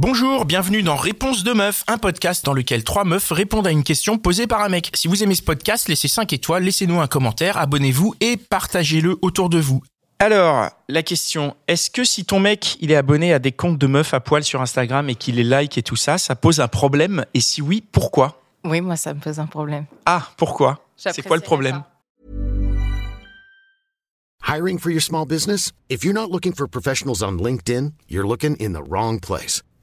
Bonjour, bienvenue dans Réponse de meuf, un podcast dans lequel trois meufs répondent à une question posée par un mec. Si vous aimez ce podcast, laissez 5 étoiles, laissez-nous un commentaire, abonnez-vous et partagez-le autour de vous. Alors, la question, est-ce que si ton mec, il est abonné à des comptes de meufs à poil sur Instagram et qu'il les like et tout ça, ça pose un problème? Et si oui, pourquoi? Oui, moi, ça me pose un problème. Ah, pourquoi? C'est quoi le problème? Hiring for your small business? If you're not looking for professionals on LinkedIn, you're looking in the wrong place.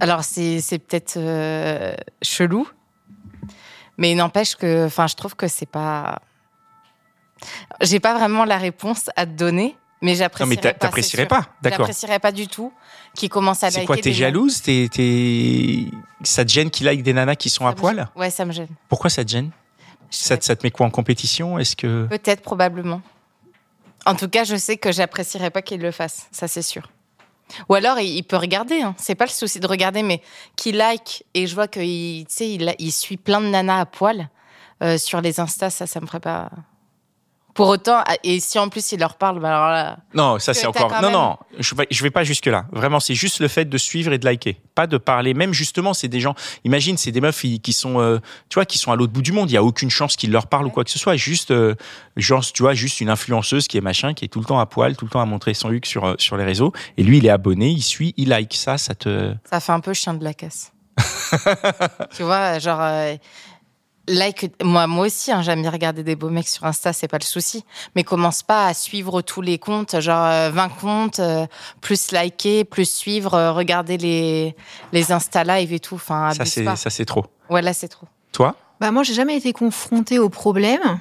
Alors, c'est c'est peut-être euh, chelou, mais il n'empêche que, enfin, je trouve que c'est pas. J'ai pas vraiment la réponse à te donner, mais Non j'apprécierais mais pas. t'apprécierais c'est sûr. pas, d'accord. J'apprécierais pas du tout qui commence à C'est liker quoi, t'es jalouse? T'es- Ça te gêne qu'il like des nanas qui sont Ça à poil? gêne. Ouais, ça me gêne. Pourquoi ça te gêne? Ça, te- ça te met quoi en compétition? Est-ce que... Peut-être, probablement. En tout cas, je sais que j'apprécierais pas qu'il le fasse, ça c'est sûr. Ou alors, il, peut regarder, hein. c'est pas le souci de regarder, mais qu'il like et je vois qu'il il, il suit plein de nanas à poil euh, sur les Instas, ça, ça me ferait pas. Pour autant, et si en plus il leur parle, bah alors là. Non, ça Que c'est encore. Non, même- non, je vais, je vais pas jusque là. Vraiment, c'est juste le fait de suivre et de liker, pas de parler. Même justement, c'est des gens. Imagine, c'est des meufs qui qui sont, euh, tu vois, qui sont à l'autre bout du monde. Il y a aucune chance qu'ils leur parlent ou quoi que ce soit. Juste, euh, genre, tu vois, juste une influenceuse qui est machin, qui est tout le temps à poil, tout le temps à montrer son huc sur euh, sur les réseaux. Et lui, il est abonné, il suit, il like. Ça, ça te. Ça fait un peu chien de la casse. tu vois, genre. Euh, Like, moi, moi aussi, hein, j'aime bien regarder des beaux mecs sur Insta, c'est pas le souci. Mais commence pas à suivre tous les comptes, genre euh, 20 comptes, euh, plus liker, plus suivre, euh, regarder les, les Insta live et tout. Enfin, Ça c'est ça c'est trop. Ouais, là, c'est trop. Toi? Bah moi, j'ai jamais été confrontée au problème,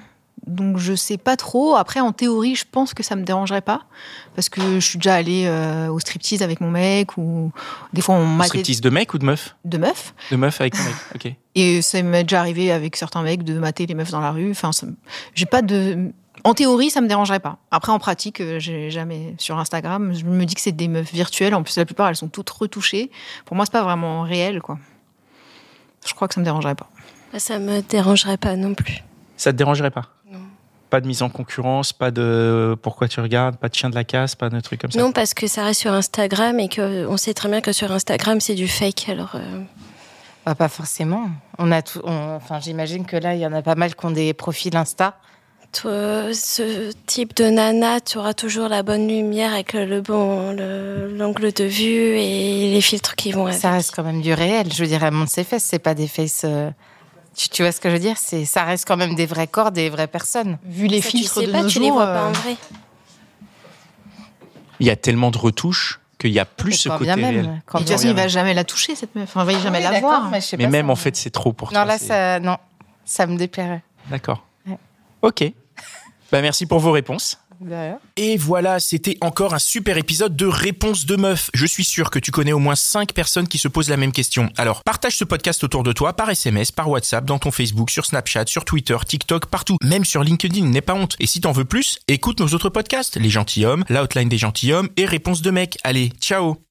donc je sais pas trop. Après, en théorie, je pense que ça me dérangerait pas, parce que je suis déjà allée euh, au striptease avec mon mec, ou des fois on m'a Striptease de mec ou de meuf de meufs. De meuf avec ton mec. Ok. Et ça m'est déjà arrivé avec certains mecs de mater les meufs dans la rue. Enfin, ça j'ai pas de. En théorie, ça me dérangerait pas. Après, en pratique, euh, j'ai jamais sur Instagram. Je me dis que c'est des meufs virtuelles. En plus, la plupart, elles sont toutes retouchées. Pour moi, c'est pas vraiment réel, quoi. Je crois que ça me dérangerait pas. Ça me dérangerait pas non plus. Ça te dérangerait pas. Pas de mise en concurrence, pas de pourquoi tu regardes, pas de chien de la casse, pas de trucs comme ça. Non, parce que ça reste sur Instagram et que on sait très bien que sur Instagram c'est du fake. Alors euh, Bah, pas forcément. On a tout. on- Enfin, j'imagine que là, il y en a pas mal qui ont des profils Insta. toi, ce type de nana, tu auras toujours la bonne lumière avec le bon le- l'angle de vue et les filtres qui vont avec. Ça reste quand même du réel. Je veux dire, elle monte ses fesses, c'est pas des faces. euh, Tu, tu vois ce que je veux dire? C'est ça reste quand même des vrais corps, des vraies personnes. Vu les Ça, tu filtres sais de pas, nos tu les jours, vois pas euh, en vrai. Il y a tellement de retouches qu'il y a plus ce côté même, réel. quand de toute façon, il va jamais la toucher, cette meuf. Enfin, il va jamais Oui, la d'accord, voir. Mais, même ça en fait, c'est trop pour Non, toi. là, c'est- ça, non, ça me déplairait. D'accord. Ouais. Ok. Bah, merci pour vos réponses. Et voilà, c'était encore un super épisode de Réponse de Meuf. Je suis sûr que tu connais au moins 5 personnes qui se posent la même question. Alors, partage ce podcast autour de toi par SMS, par WhatsApp, dans ton Facebook, sur Snapchat, sur Twitter, TikTok, partout. Même sur LinkedIn, n'aie pas honte. Et si t'en veux plus, écoute nos autres podcasts. Les gentilshommes, l'outline des gentilshommes et Réponse de mec. Allez, ciao